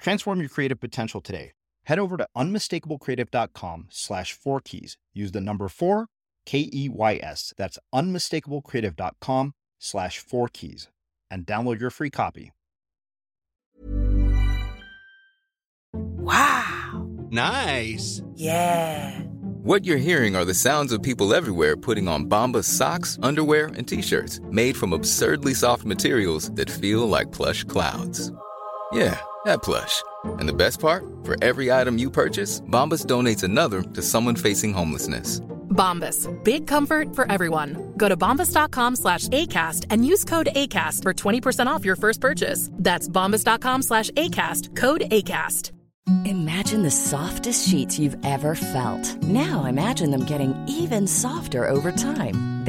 Transform your creative potential today. Head over to unmistakablecreative.com slash four keys. Use the number four, K E Y S. That's unmistakablecreative.com slash four keys and download your free copy. Wow. Nice. Yeah. What you're hearing are the sounds of people everywhere putting on Bombas socks, underwear, and t-shirts made from absurdly soft materials that feel like plush clouds. Yeah. That plush. And the best part, for every item you purchase, Bombas donates another to someone facing homelessness. Bombas, big comfort for everyone. Go to bombas.com slash ACAST and use code ACAST for 20% off your first purchase. That's bombas.com slash ACAST, code ACAST. Imagine the softest sheets you've ever felt. Now imagine them getting even softer over time.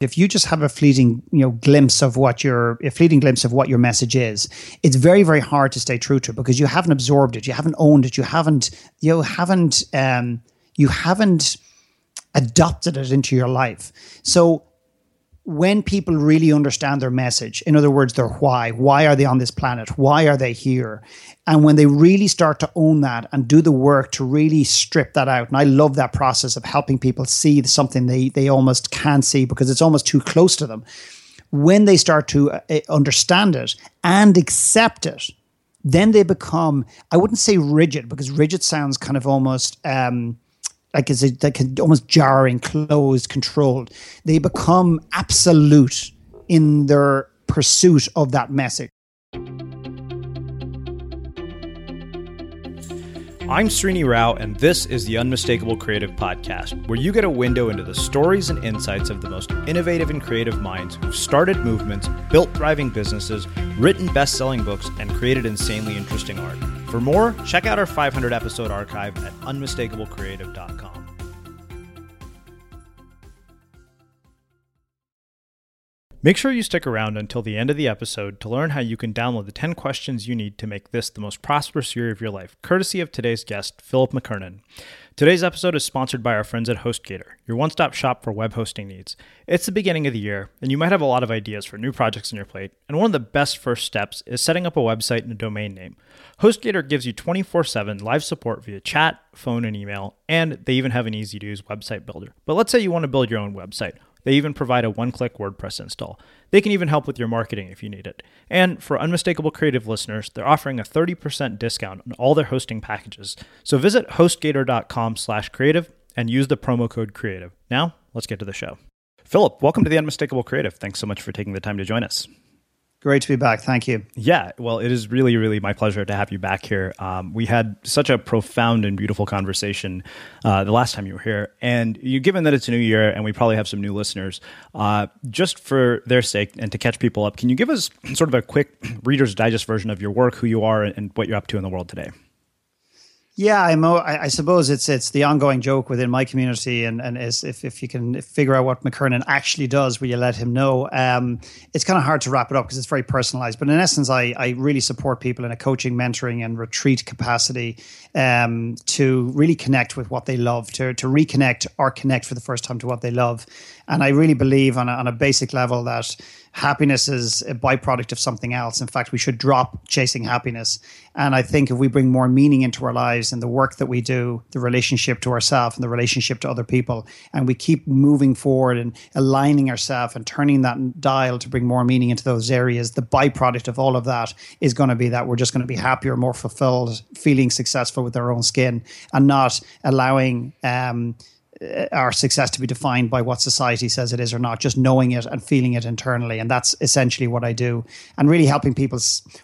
If you just have a fleeting, you know, glimpse of what your a fleeting glimpse of what your message is, it's very, very hard to stay true to it because you haven't absorbed it, you haven't owned it, you haven't, you haven't, um, you haven't adopted it into your life. So when people really understand their message, in other words, their why, why are they on this planet? Why are they here? And when they really start to own that and do the work to really strip that out, and I love that process of helping people see something they, they almost can't see because it's almost too close to them. When they start to uh, understand it and accept it, then they become, I wouldn't say rigid because rigid sounds kind of almost, um, like is it like almost jarring, closed, controlled. They become absolute in their pursuit of that message. I'm Srini Rao, and this is the Unmistakable Creative Podcast, where you get a window into the stories and insights of the most innovative and creative minds who've started movements, built thriving businesses, written best selling books, and created insanely interesting art. For more, check out our 500 episode archive at unmistakablecreative.com. Make sure you stick around until the end of the episode to learn how you can download the 10 questions you need to make this the most prosperous year of your life, courtesy of today's guest, Philip McKernan. Today's episode is sponsored by our friends at HostGator, your one stop shop for web hosting needs. It's the beginning of the year, and you might have a lot of ideas for new projects on your plate, and one of the best first steps is setting up a website and a domain name. HostGator gives you 24 7 live support via chat, phone, and email, and they even have an easy to use website builder. But let's say you want to build your own website. They even provide a one click WordPress install. They can even help with your marketing if you need it. And for Unmistakable Creative listeners, they're offering a 30% discount on all their hosting packages. So visit hostgator.com slash creative and use the promo code creative. Now, let's get to the show. Philip, welcome to the Unmistakable Creative. Thanks so much for taking the time to join us. Great to be back. Thank you. Yeah, well, it is really, really my pleasure to have you back here. Um, we had such a profound and beautiful conversation uh, the last time you were here. And you, given that it's a new year and we probably have some new listeners, uh, just for their sake and to catch people up, can you give us sort of a quick Reader's Digest version of your work, who you are, and what you're up to in the world today? Yeah, I'm, I suppose it's it's the ongoing joke within my community, and and is if, if you can figure out what McKernan actually does, will you let him know? Um, it's kind of hard to wrap it up because it's very personalized. But in essence, I I really support people in a coaching, mentoring, and retreat capacity um, to really connect with what they love, to to reconnect or connect for the first time to what they love. And I really believe on a, on a basic level that happiness is a byproduct of something else. In fact, we should drop chasing happiness. And I think if we bring more meaning into our lives and the work that we do, the relationship to ourselves and the relationship to other people, and we keep moving forward and aligning ourselves and turning that dial to bring more meaning into those areas, the byproduct of all of that is going to be that we're just going to be happier, more fulfilled, feeling successful with our own skin, and not allowing. Um, Uh, our success to be defined by what society says it is or not, just knowing it and feeling it internally. And that's essentially what I do. And really helping people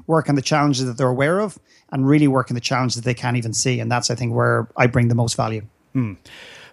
work on the challenges that they're aware of and really work on the challenges that they can't even see. And that's, I think, where I bring the most value. Hmm.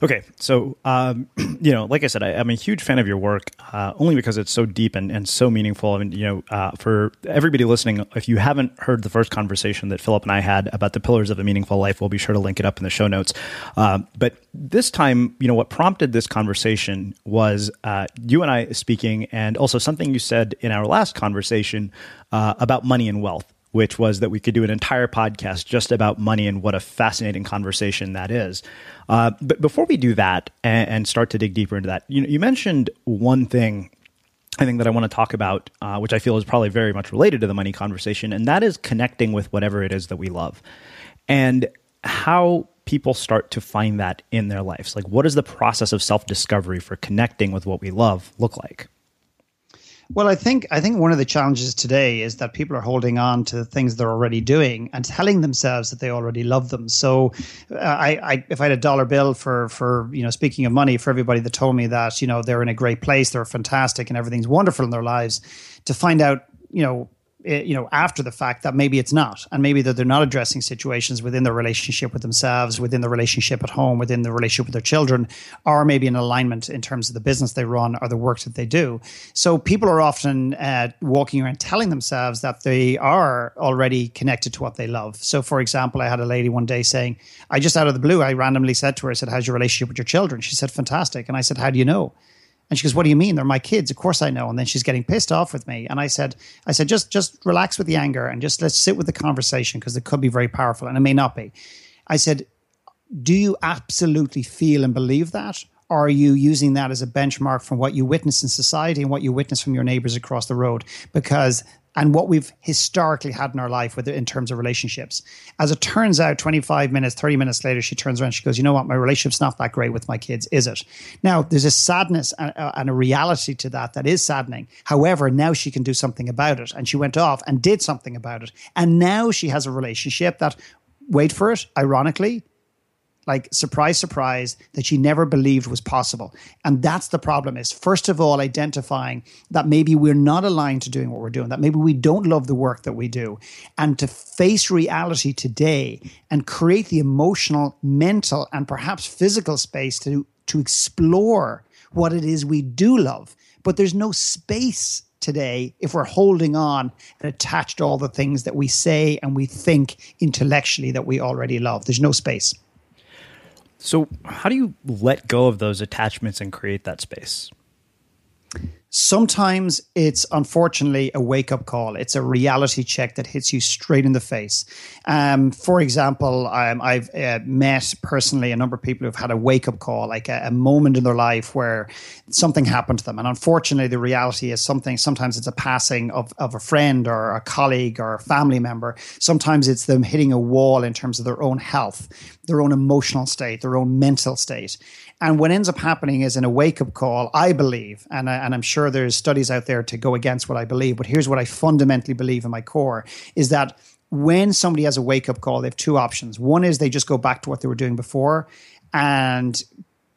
Okay, so um, you know, like I said, I, am a huge fan of your work, uh, only because it's so deep and, and so meaningful. I mean, you know, uh, for everybody listening, if you haven't heard the first conversation that Philip and I had about the pillars of a meaningful life, we'll be sure to link it up in the show notes. Uh, but this time, you know, what prompted this conversation was uh, you and I speaking, and also something you said in our last conversation uh, about money and wealth which was that we could do an entire podcast just about money and what a fascinating conversation that is. Uh, but before we do that and, and, start to dig deeper into that, you, you mentioned one thing I think that I want to talk about, uh, which I feel is probably very much related to the money conversation, and that is connecting with whatever it is that we love and how people start to find that in their lives. Like, what does the process of self discovery for connecting with what we love look like? Well, I think I think one of the challenges today is that people are holding on to the things they're already doing and telling themselves that they already love them. So, uh, I, I, if I had a dollar bill for for you know speaking of money for everybody that told me that you know they're in a great place, they're fantastic, and everything's wonderful in their lives, to find out you know you know after the fact that maybe it's not and maybe that they're not addressing situations within their relationship with themselves within the relationship at home within the relationship with their children or maybe in alignment in terms of the business they run or the work that they do. So people are often uh, walking around telling themselves that they are already connected to what they love. So for example i had a lady one day saying i just out of the blue i randomly said to her i said how's your relationship with your children she said fantastic. And i said how do you know and she goes, "What do you mean? They're my kids. Of course I know." And then she's getting pissed off with me. And I said, "I said just just relax with the anger and just let's sit with the conversation because it could be very powerful and it may not be." I said, "Do you absolutely feel and believe that, are you using that as a benchmark from what you witness in society and what you witness from your neighbors across the road? Because and what we've historically had in our life with in terms of relationships. As it turns out, 25 minutes, 30 minutes later, she turns around, she goes, You know what? My relationship's not that great with my kids, is it? Now, there's a sadness and uh, a reality to that that is saddening. However, now she can do something about it. And she went off and did something about it. And now she has a relationship that, wait for it, ironically, like surprise surprise that she never believed was possible. And that's the problem is first of all identifying that maybe we're not aligned to doing what we're doing that maybe we don't love the work that we do. And to face reality today and create the emotional mental and perhaps physical space to to explore what it is we do love. But there's no space today if we're holding on and attached to all the things that we say and we think intellectually that we already love. There's no space so, how do you let go of those attachments and create that space? Sometimes it's unfortunately a wake up call. It's a reality check that hits you straight in the face. Um, for example, um, I've uh, met personally a number of people who've had a wake up call, like a, a, moment in their life where something happened to them. And unfortunately, the reality is something, sometimes it's a passing of, of a friend or a colleague or a family member. Sometimes it's them hitting a wall in terms of their own health, their own emotional state, their own mental state. And what ends up happening is in a wake up call, I believe, and, I, and I'm sure there's studies out there to go against what I believe, but here's what I fundamentally believe in my core is that when somebody has a wake up call, they have two options. One is they just go back to what they were doing before and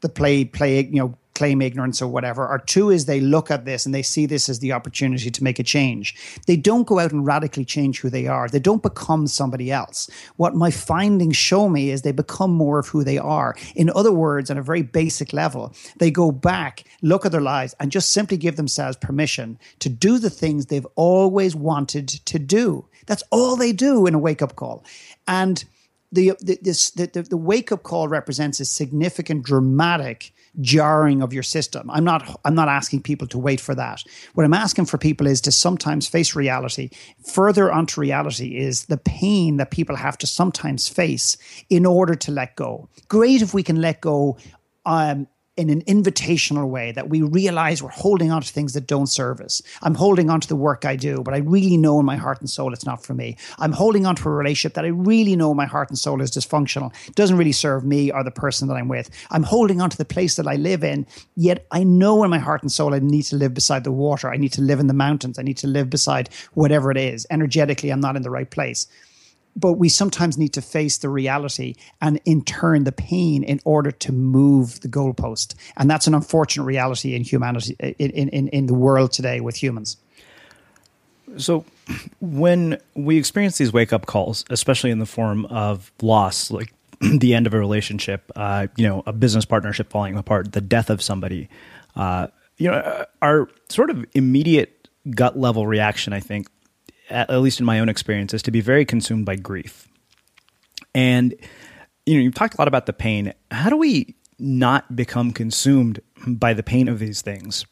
the play, play, you know, claim ignorance or whatever, or two is they look at this and they see this as the opportunity to make a change. They don't go out and radically change who they are. They don't become somebody else. What my findings show me is they become more of who they are. In other words, on a very basic level, they go back, look at their lives, and just simply give themselves permission to do the things they've always wanted to do. That's all they do in a wake up call. And the, the, this, the, the, the wake up call represents a significant, dramatic jarring of your system. I'm not I'm not asking people to wait for that. What I'm asking for people is to sometimes face reality. Further onto reality is the pain that people have to sometimes face in order to let go. Great if we can let go um, in an invitational way that we realize we're holding on to things that don't serve us. I'm holding on to the work I do, but I really know in my heart and soul it's not for me. I'm holding on to a relationship that I really know in my heart and soul is dysfunctional. It doesn't really serve me or the person that I'm with. I'm holding on to the place that I live in, yet I know in my heart and soul I need to live beside the water. I need to live in the mountains. I need to live beside whatever it is. Energetically, I'm not in the right place but we sometimes need to face the reality and in turn the pain in order to move the goalpost. And that's an unfortunate reality in humanity in, in, in the world today with humans. So when we experience these wake up calls especially in the form of loss like the end of a relationship uh, you know a business partnership falling apart the death of somebody uh, you know our sort of immediate gut level reaction i think at least in my own experience, is to be very consumed by grief. And you know, you've talked a lot about the pain. How do we not become consumed by the pain of these things?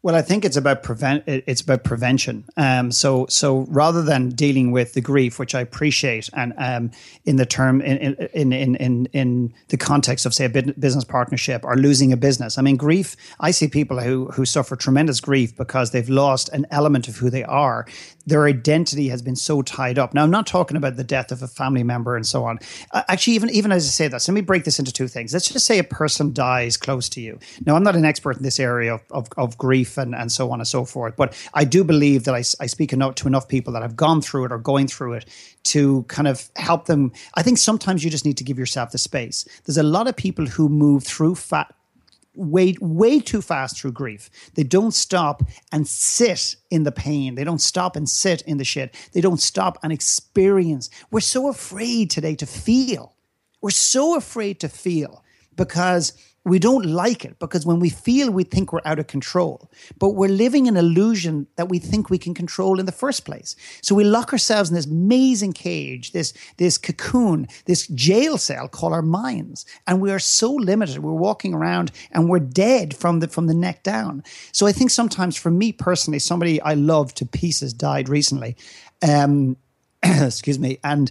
Well, I think it's about prevent. It's about prevention. Um, so, so rather than dealing with the grief, which I appreciate, and um, in the term in, in in in in the context of say a business partnership or losing a business, I mean grief. I see people who who suffer tremendous grief because they've lost an element of who they are their identity has been so tied up. Now, I'm not talking about the death of a family member and so on. Uh, actually, even even as I say that, let me break this into two things. Let's just say a person dies close to you. Now, I'm not an expert in this area of, of, of grief and, and so on and so forth, but I do believe that I, I speak enough to enough people that have gone through it or going through it to kind of help them. I think sometimes you just need to give yourself the space. There's a lot of people who move through fat way way too fast through grief. They don't stop and sit in the pain. They don't stop and sit in the shit. They don't stop and experience. We're so afraid today to feel. We're so afraid to feel because we don't like it because when we feel we think we're out of control but we're living an illusion that we think we can control in the first place. So we lock ourselves in this amazing cage this this cocoon this jail cell called our minds. And we are so limited. We're walking around and we're dead from the from the neck down. So i think sometimes for me personally somebody i love to pieces died recently. Um excuse me. And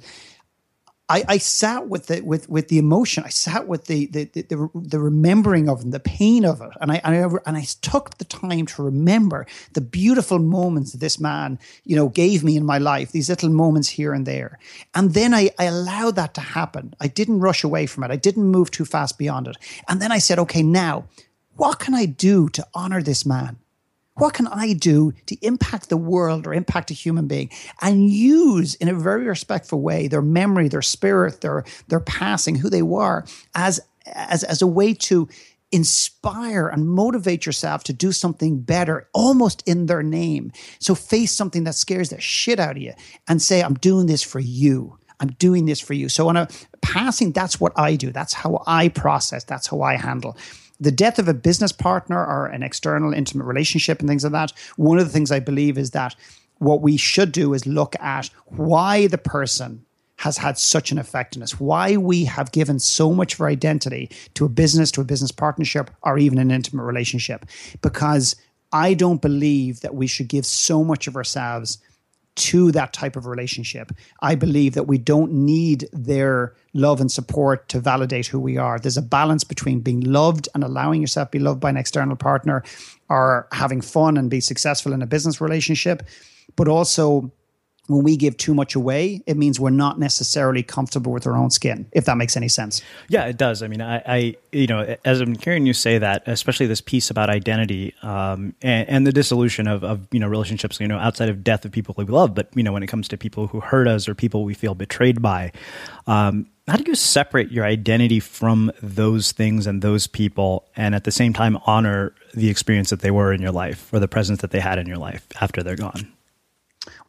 I, I sat with the with with the emotion. I sat with the the the, the remembering of them, the pain of it, and I, and I and I took the time to remember the beautiful moments that this man, you know, gave me in my life. These little moments here and there, and then I, I allowed that to happen. I didn't rush away from it. I didn't move too fast beyond it. And then I said, okay, now what can I do to honor this man? What can I do to impact the world or impact a human being and use in a very respectful way their memory, their spirit, their their passing, who they were as as as a way to inspire and motivate yourself to do something better almost in their name. So face something that scares the shit out of you and say, I'm doing this for you. I'm doing this for you. So on a passing, that's what I do. That's how I process. That's how I handle the death of a business partner or an external intimate relationship and things like that, one of the things I believe is that what we should do is look at why the person has had such an effect on us, why we have given so much of our identity to a business, to a business partnership, or even an intimate relationship. Because I don't believe that we should give so much of ourselves to that type of relationship. I believe that we don't need their love and support to validate who we are. There's a balance between being loved and allowing yourself to be loved by an external partner or having fun and be successful in a business relationship, but also when we give too much away, it means we're not necessarily comfortable with our own skin, if that makes any sense. Yeah, it does. I mean, I, I you know, as I'm hearing you say that, especially this piece about identity um, and, and, the dissolution of, of, you know, relationships, you know, outside of death of people we love, but, you know, when it comes to people who hurt us or people we feel betrayed by, um, how do you separate your identity from those things and those people and at the same time honor the experience that they were in your life or the presence that they had in your life after they're gone?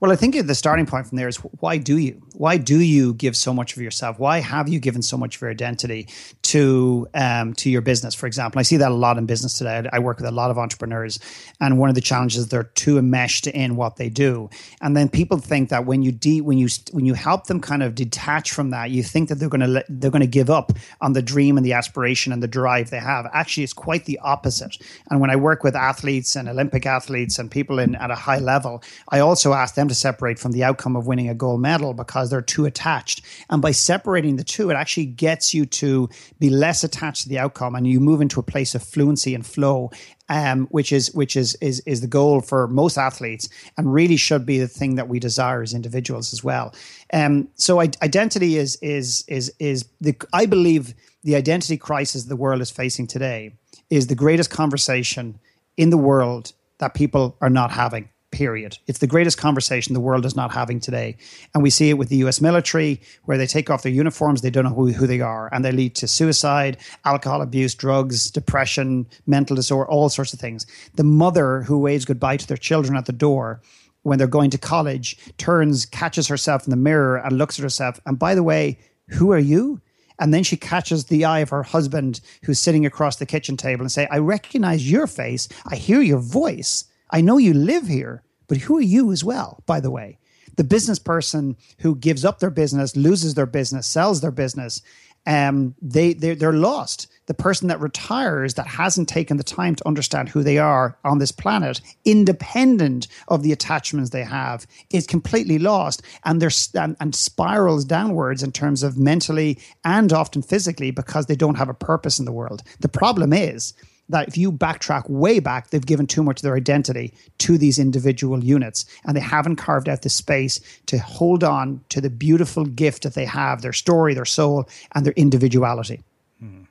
Well, I think the starting point from there is why do you? Why do you give so much of yourself? Why have you given so much of your identity to um, to your business? For example, I see that a lot in business today. I work with a lot of entrepreneurs, and one of the challenges they're too enmeshed in what they do, and then people think that when you de- when you when you help them kind of detach from that, you think that they're going to they're going to give up on the dream and the aspiration and the drive they have. Actually, it's quite the opposite. And when I work with athletes and Olympic athletes and people in at a high level, I also ask them to separate from the outcome of winning a gold medal because they're too attached. And by separating the two, it actually gets you to be less attached to the outcome and you move into a place of fluency and flow. Um, which is which is is is the goal for most athletes, and really should be the thing that we desire as individuals as well. Um, so identity is is is is the I believe the identity crisis the world is facing today is the greatest conversation in the world that people are not having period. It's the greatest conversation the world is not having today. And we see it with the US military, where they take off their uniforms, they don't know who, who they are, and they lead to suicide, alcohol abuse, drugs, depression, mental disorder, all sorts of things. The mother who waves goodbye to their children at the door when they're going to college turns, catches herself in the mirror, and looks at herself. And by the way, who are you? And then she catches the eye of her husband who's sitting across the kitchen table and say, I recognize your face. I hear your voice. I know you live here, but who are you as well, by the way? The business person who gives up their business, loses their business, sells their business, um, they they're, they're lost. The person that retires that hasn't taken the time to understand who they are on this planet, independent of the attachments they have, is completely lost and they're and, and spirals downwards in terms of mentally and often physically because they don't have a purpose in the world. The problem is that if you backtrack way back, they've given too much of their identity to these individual units and they haven't carved out the space to hold on to the beautiful gift that they have their story, their soul, and their individuality. Hmm.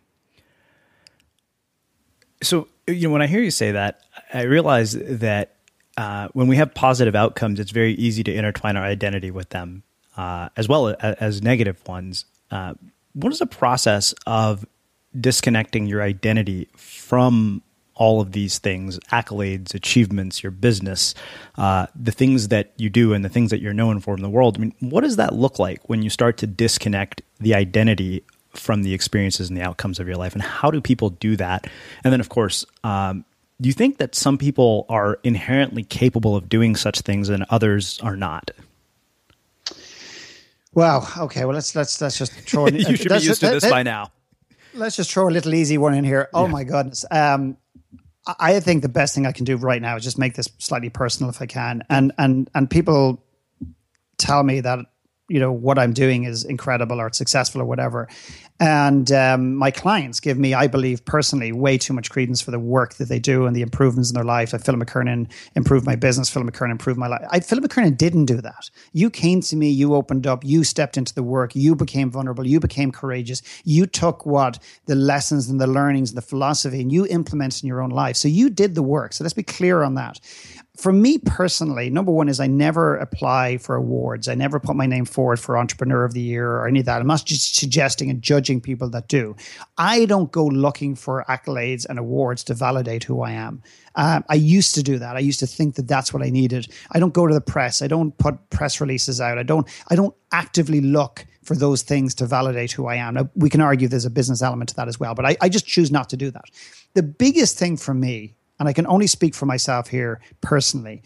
So, you know, when I hear you say that, I realize that uh, when we have positive outcomes, it's very easy to intertwine our identity with them uh, as well as, as negative ones. Uh, what is the process of disconnecting your identity from all of these things accolades achievements your business uh, the things that you do and the things that you're known for in the world i mean what does that look like when you start to disconnect the identity from the experiences and the outcomes of your life? And how do people do that? And then of course um, do you think that some people are inherently capable of doing such things and others are not? Well okay. Well let's let's let's just throw you should be used to this by now let's just throw a little easy one in here. Oh yeah. my goodness. Um, I think the best thing I can do right now is just make this slightly personal if I can. And and and people tell me that you know what I'm doing is incredible or successful or whatever. And um, my clients give me, I believe personally, way too much credence for the work that they do and the improvements in their life. I, Philip McKernan improved my business. Philip McKernan improved my life. I, Philip McKernan didn't do that. You came to me, you opened up, you stepped into the work, you became vulnerable, you became courageous. You took what the lessons and the learnings and the philosophy and you implemented in your own life. So you did the work. So let's be clear on that for me personally, number one is I never apply for awards. I never put my name forward for Entrepreneur of the Year or any of that. I'm not just suggesting and judging people that do. I don't go looking for accolades and awards to validate who I am. Um, I used to do that. I used to think that that's what I needed. I don't go to the press. I don't put press releases out. I don't. I don't actively look for those things to validate who I am. Now, we can argue there's a business element to that as well, but I, I just choose not to do that. The biggest thing for me and I can only speak for myself here personally,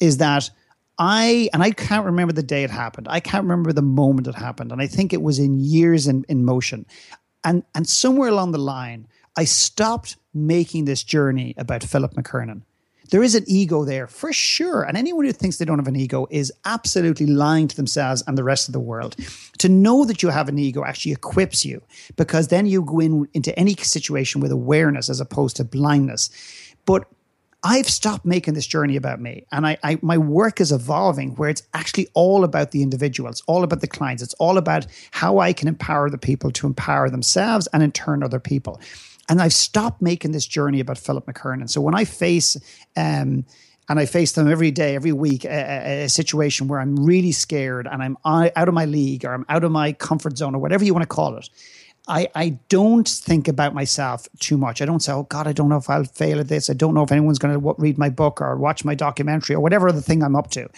is that I, and I can't remember the day it happened. I can't remember the moment it happened. And I think it was in years in, in motion. And, and somewhere along the line, I stopped making this journey about Philip McKernan. There is an ego there for sure. And anyone who thinks they don't have an ego is absolutely lying to themselves and the rest of the world. To know that you have an ego actually equips you because then you go in into any situation with awareness as opposed to blindness. But I've stopped making this journey about me, and I, I, my work is evolving where it's actually all about the individual. It's all about the clients. It's all about how I can empower the people to empower themselves, and in turn, other people. And I've stopped making this journey about Philip McKernan. So when I face um, and I face them every day, every week, a, a, situation where I'm really scared and I'm out of my league or I'm out of my comfort zone or whatever you want to call it. I, I don't think about myself too much. I don't say, oh God, I don't know if I'll fail at this. I don't know if anyone's going to read my book or watch my documentary or whatever the thing I'm up to.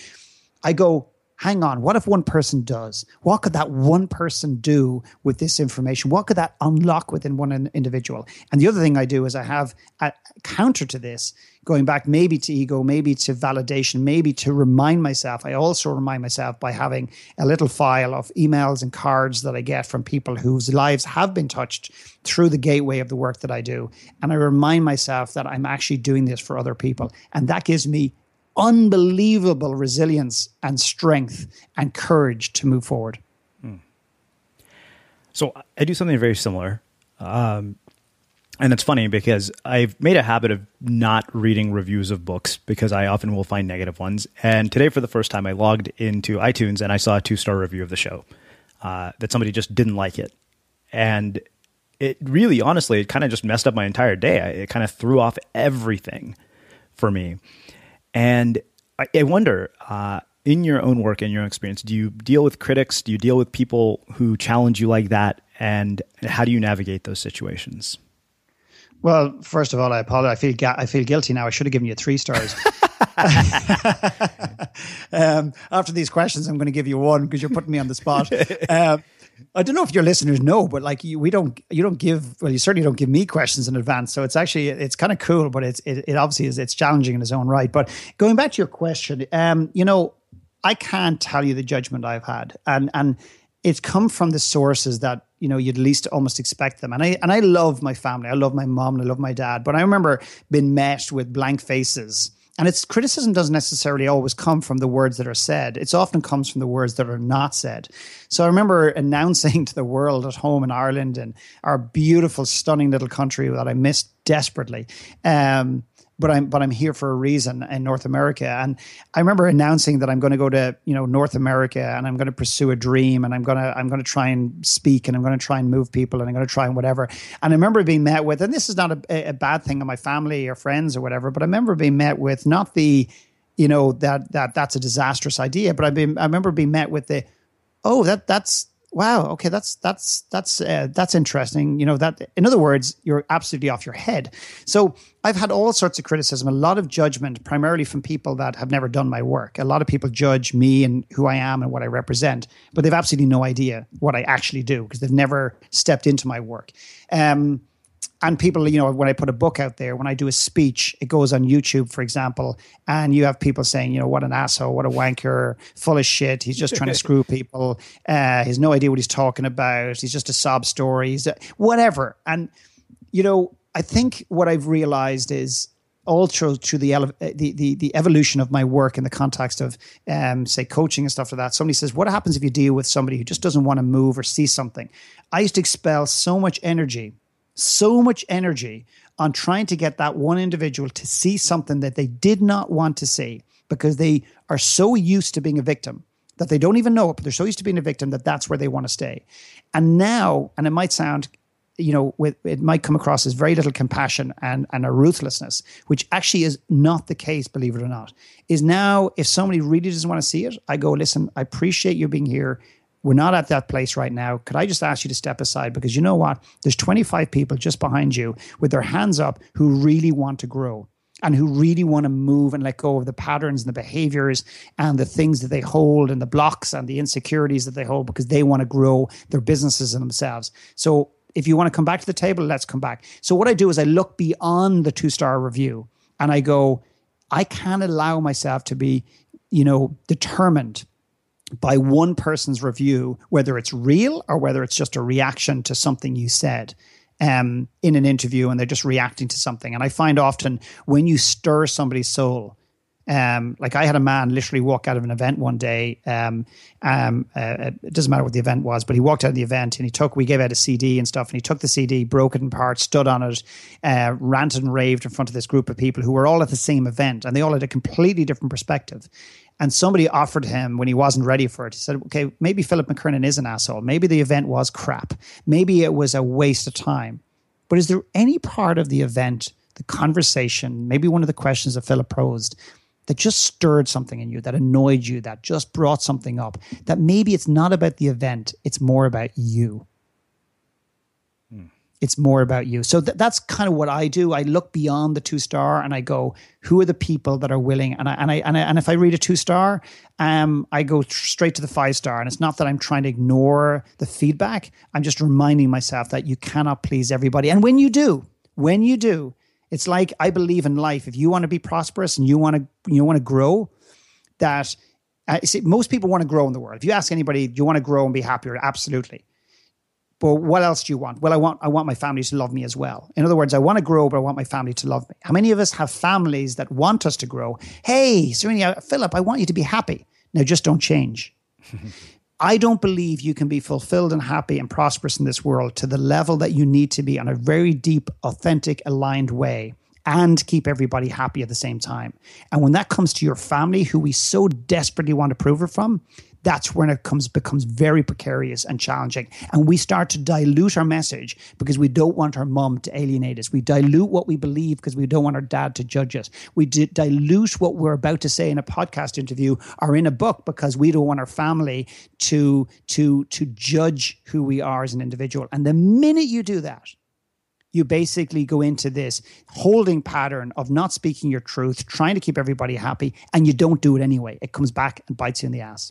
I go, hang on, what if one person does? What could that one person do with this information? What could that unlock within one individual? And the other thing I do is I have a counter to this going back maybe to ego, maybe to validation, maybe to remind myself. I also remind myself by having a little file of emails and cards that I get from people whose lives have been touched through the gateway of the work that I do. And I remind myself that I'm actually doing this for other people. And that gives me unbelievable resilience and strength and courage to move forward. Hmm. So I do something very similar. Um, and it's funny because I've made a habit of not reading reviews of books because I often will find negative ones. And today, for the first time, I logged into iTunes and I saw a two star review of the show uh, that somebody just didn't like it. And it really, honestly, it kind of just messed up my entire day. It kind of threw off everything for me. And I, I wonder, uh, in your own work and your own experience, do you deal with critics? Do you deal with people who challenge you like that? And how do you navigate those situations? Well, first of all, I apologize. I feel ga- I feel guilty now. I should have given you three stars. um, after these questions, I'm going to give you one because you're putting me on the spot. Um, I don't know if your listeners know, but like you, we don't, you don't give, well, you certainly don't give me questions in advance. So it's actually, it's kind of cool, but it's, it, it obviously is, it's challenging in its own right. But going back to your question, um, you know, I can't tell you the judgment I've had, and and it's come from the sources that you know you'd least almost expect them and i and i love my family i love my mom and i love my dad but i remember being met with blank faces and its criticism doesn't necessarily always come from the words that are said. It often comes from the words that are not said. So i remember announcing to the world at home in ireland and our beautiful stunning little country that i missed desperately um, but I'm but I'm here for a reason in North America. And I remember announcing that I'm going to go to you know North America and I'm going to pursue a dream and I'm gonna I'm going to try and speak and I'm going to try and move people and I'm going to try and whatever. And I remember being met with, and this is not a, a bad thing on my family or friends or whatever, but I remember being met with not the you know that that that's a disastrous idea, but I been I remember being met with the oh that that's wow okay that's that's that's uh, that's interesting. You know that in other words you're absolutely off your head. So i've had all sorts of criticism a lot of judgment primarily from people that have never done my work. A lot of people judge me and who i am and what i represent but they've absolutely no idea what i actually do because they've never stepped into my work. Um, and people, you know, when I put a book out there, when I do a speech, it goes on YouTube, for example, and you have people saying, you know, what an asshole, what a wanker, full of shit. He's just trying to screw people. Uh, he has no idea what he's talking about. He's just a sob story. He's a, whatever. And, you know, I think what I've realized is also through the, ele- the, the the evolution of my work in the context of um, say coaching and stuff like that. Somebody says, "What happens if you deal with somebody who just doesn't want to move or see something?" I used to expel so much energy, so much energy on trying to get that one individual to see something that they did not want to see because they are so used to being a victim that they don't even know it, but they're so used to being a victim that that's where they want to stay. And now, and it might sound you know, with, it might come across as very little compassion and, and a ruthlessness, which actually is not the case, believe it or not. Is now, if somebody really doesn't want to see it, I go, listen, I appreciate you being here. We're not at that place right now. Could I just ask you to step aside? Because you know what? There's 25 people just behind you with their hands up who really want to grow and who really want to move and let go of the patterns and the behaviors and the things that they hold and the blocks and the insecurities that they hold because they want to grow their businesses and themselves. So if you want to come back to the table, let's come back. So what I do is I look beyond the two star review and I go, I can't allow myself to be, you know, determined by one person's review, whether it's real or whether it's just a reaction to something you said um, in an interview and they're just reacting to something. And I find often when you stir somebody's soul, um, like I had a man literally walk out of an event one day. Um, um, uh, it doesn't matter what the event was, but he walked out of the event and he took. We gave out a CD and stuff, and he took the CD, broke it in parts, stood on it, uh, ranted and raved in front of this group of people who were all at the same event, and they all had a completely different perspective. And somebody offered him when he wasn't ready for it. He said, "Okay, maybe Philip McKernan is an asshole. Maybe the event was crap. Maybe it was a waste of time. But is there any part of the event?" The conversation, maybe one of the questions that Philip posed, that just stirred something in you, that annoyed you, that just brought something up, that maybe it's not about the event, it's more about you. It's more about you. So th- that's kind of what I do. I look beyond the two star and I go, who are the people that are willing? And I, and I, and, I, and if I read a two star, um, I go straight to the five star. And it's not that I'm trying to ignore the feedback. I'm just reminding myself that you cannot please everybody. And when you do, when you do, it's like I believe in life. If you want to be prosperous and you want to you want to grow, that uh, see, most people want to grow in the world. If you ask anybody, do you want to grow and be happier? Absolutely. But what else do you want? Well, I want I want my family to love me as well. In other words, I want to grow, but I want my family to love me. How many of us have families that want us to grow? Hey, Srini, Philip, I want you to be happy. Now, just don't change. I don't believe you can be fulfilled and happy and prosperous in this world to the level that you need to be on a very deep, authentic, aligned way and keep everybody happy at the same time. And when that comes to your family, who we so desperately want to prove it from, that's when it comes becomes very precarious and challenging. And we start to dilute our message because we don't want our mom to alienate us. We dilute what we believe because we don't want our dad to judge us. We dilute what we're about to say in a podcast interview or in a book because we don't want our family to to to judge who we are as an individual. And the minute you do that, you basically go into this holding pattern of not speaking your truth, trying to keep everybody happy, and you don't do it anyway. It comes back and bites you in the ass.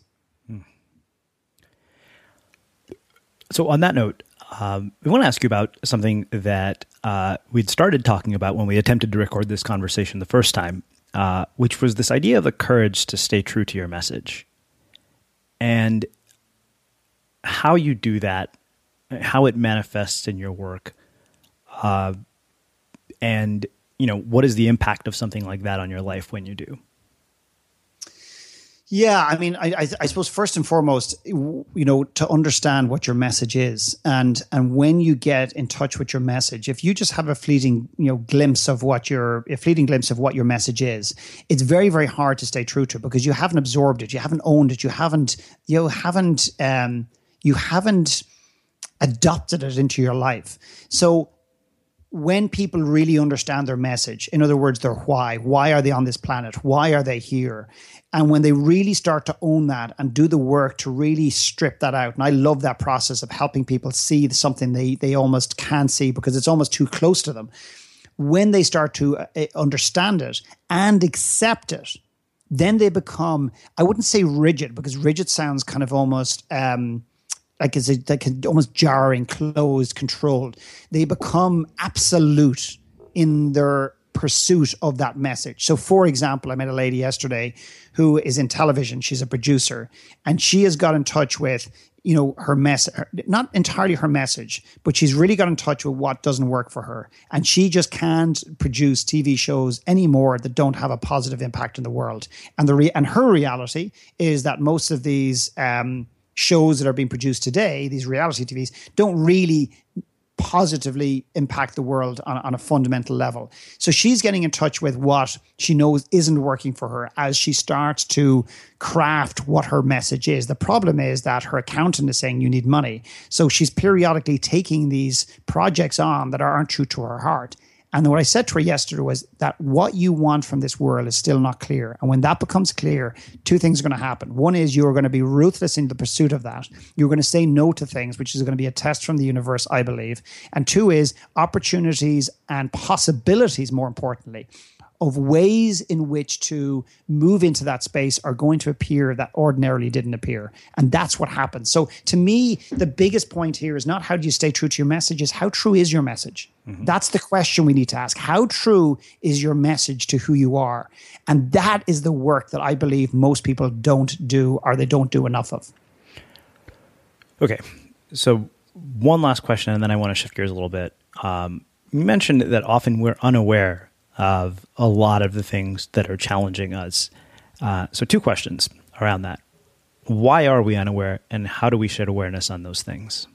So, on that note, um, we want to ask you about something that uh, we'd started talking about when we attempted to record this conversation the first time, uh, which was this idea of the courage to stay true to your message. And how you do that, how it manifests in your work, uh, and you know what is the impact of something like that on your life when you do. Yeah, I mean, I, I, I, suppose first and foremost, you know, to understand what your message is, and and when you get in touch with your message, if you just have a fleeting, you know, glimpse of what your a fleeting glimpse of what your message is, it's very very hard to stay true to it because you haven't absorbed it, you haven't owned it, you haven't you haven't um, you haven't adopted it into your life. So when people really understand their message, in other words, their why, why are they on this planet? Why are they here? And when they really start to own that and do the work to really strip that out, and I love that process of helping people see something they, they almost can't see because it's almost too close to them. When they start to uh, uh, understand it and accept it, then they become, I wouldn't say rigid because rigid sounds kind of almost, um, like is it like almost jarring, closed, controlled. They become absolute in their pursuit of that message. So, for example, I met a lady yesterday who is in television. She's a producer, and she has got in touch with you know her mess not entirely her message but she's really got in touch with what doesn't work for her and she just can't produce tv shows anymore that don't have a positive impact in the world and the re- and her reality is that most of these um, shows that are being produced today these reality tvs don't really positively impact the world on, on a fundamental level. So she's getting in touch with what she knows isn't working for her as she starts to craft what her message is. The problem is that her accountant is saying you need money. So she's periodically taking these projects on that aren't true to her heart. And what I said to her yesterday was that what you want from this world is still not clear. And when that becomes clear, two things are going to happen. One is you're going to be ruthless in the pursuit of that. You're going to say no to things, which is going to be a test from the universe, I believe. And two is opportunities and possibilities, more importantly, of ways in which to move into that space are going to appear that ordinarily didn't appear. And that's what happens. So to me, the biggest point here is not how do you stay true to your message, is how true is your message? Mm-hmm. That's the question we need to ask. How true is your message to who you are? And that is the work that I believe most people don't do or they don't do enough of. Okay. So one last question, and then I want to shift gears a little bit. Um, you mentioned that often we're unaware of a lot of the things that are challenging us. Uh, so, two questions around that. Why are we unaware, and how do we shed awareness on those things?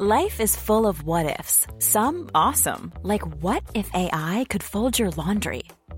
Life is full of what ifs, some awesome, like what if AI could fold your laundry?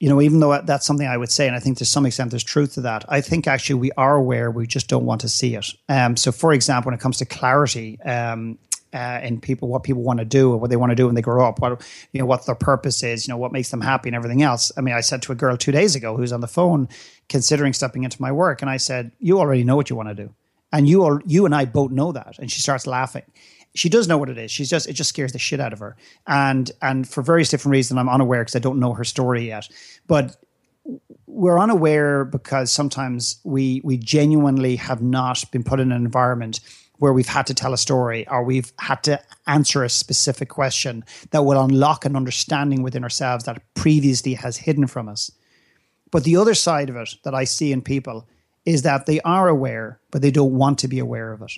you know, even though that's something I would say, and I think to some extent there's truth to that, I think actually we are aware, we just don't want to see it. Um, so, for example, when it comes to clarity um, uh, in people, what people want to do, or what they want to do when they grow up, what you know, what their purpose is, you know, what makes them happy, and everything else. I mean, I said to a girl two days ago who's on the phone considering stepping into my work, and I said, "You already know what you want to do." And you, all, you and I both know that. And she starts laughing she does know what it is. She's just it just scares the shit out of her, and and for various different reasons, I'm unaware because I don't know her story yet. But we're unaware because sometimes we we genuinely have not been put in an environment where we've had to tell a story or we've had to answer a specific question that will unlock an understanding within ourselves that previously has hidden from us. But the other side of it that I see in people is that they are aware, but they don't want to be aware of it.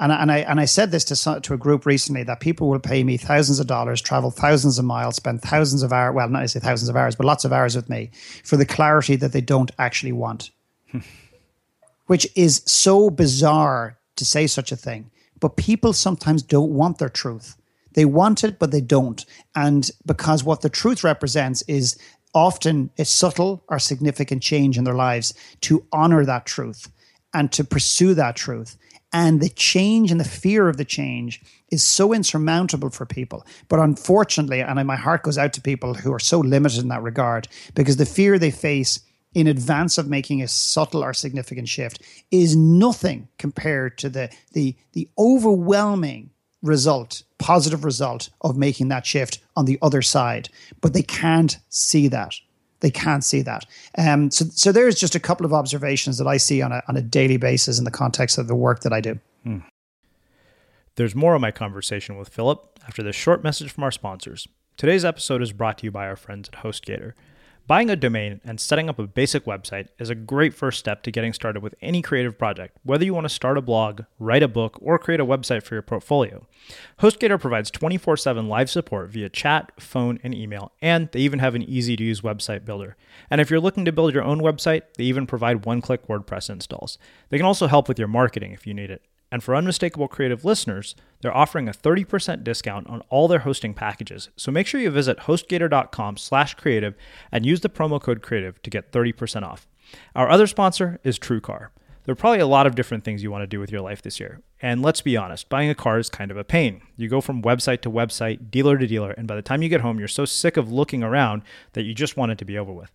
And, and I and I said this to to a group recently that people will pay me thousands of dollars, travel thousands of miles, spend thousands of hours. Well, not to say thousands of hours, but lots of hours with me for the clarity that they don't actually want, which is so bizarre to say such a thing. But people sometimes don't want their truth. They want it, but they don't. And because what the truth represents is often a subtle or significant change in their lives to honor that truth and to pursue that truth and the change and the fear of the change is so insurmountable for people. But unfortunately, and my heart goes out to people who are so limited in that regard because the fear they face in advance of making a subtle or significant shift is nothing compared to the the the overwhelming result positive result of making that shift on the other side but they can't see that they can't see that. Um, so, so there's just a couple of observations that I see on a, on a daily basis in the context of the work that I do. Hmm. There's more of my conversation with Philip after this short message from our sponsors. Today's episode is brought to you by our friends at HostGator. Buying a domain and setting up a basic website is a great first step to getting started with any creative project, whether you want to start a blog, write a book, or create a website for your portfolio. HostGator provides 24 7 live support via chat, phone, and email, and they even have an easy to use website builder. And if you're looking to build your own website, they even provide one click WordPress installs. They can also help with your marketing if you need it. And for Unmistakable Creative listeners, they're offering a 30% discount on all their hosting packages. So make sure you visit hostgator.com slash creative and use the promo code creative to get 30% off. Our other sponsor is TrueCar. There are probably a lot of different things you want to do with your life this year. And let's be honest, buying a car is kind of a pain. You go from website to website, dealer to dealer, and by the time you get home, you're so sick of looking around that you just want it to be over with.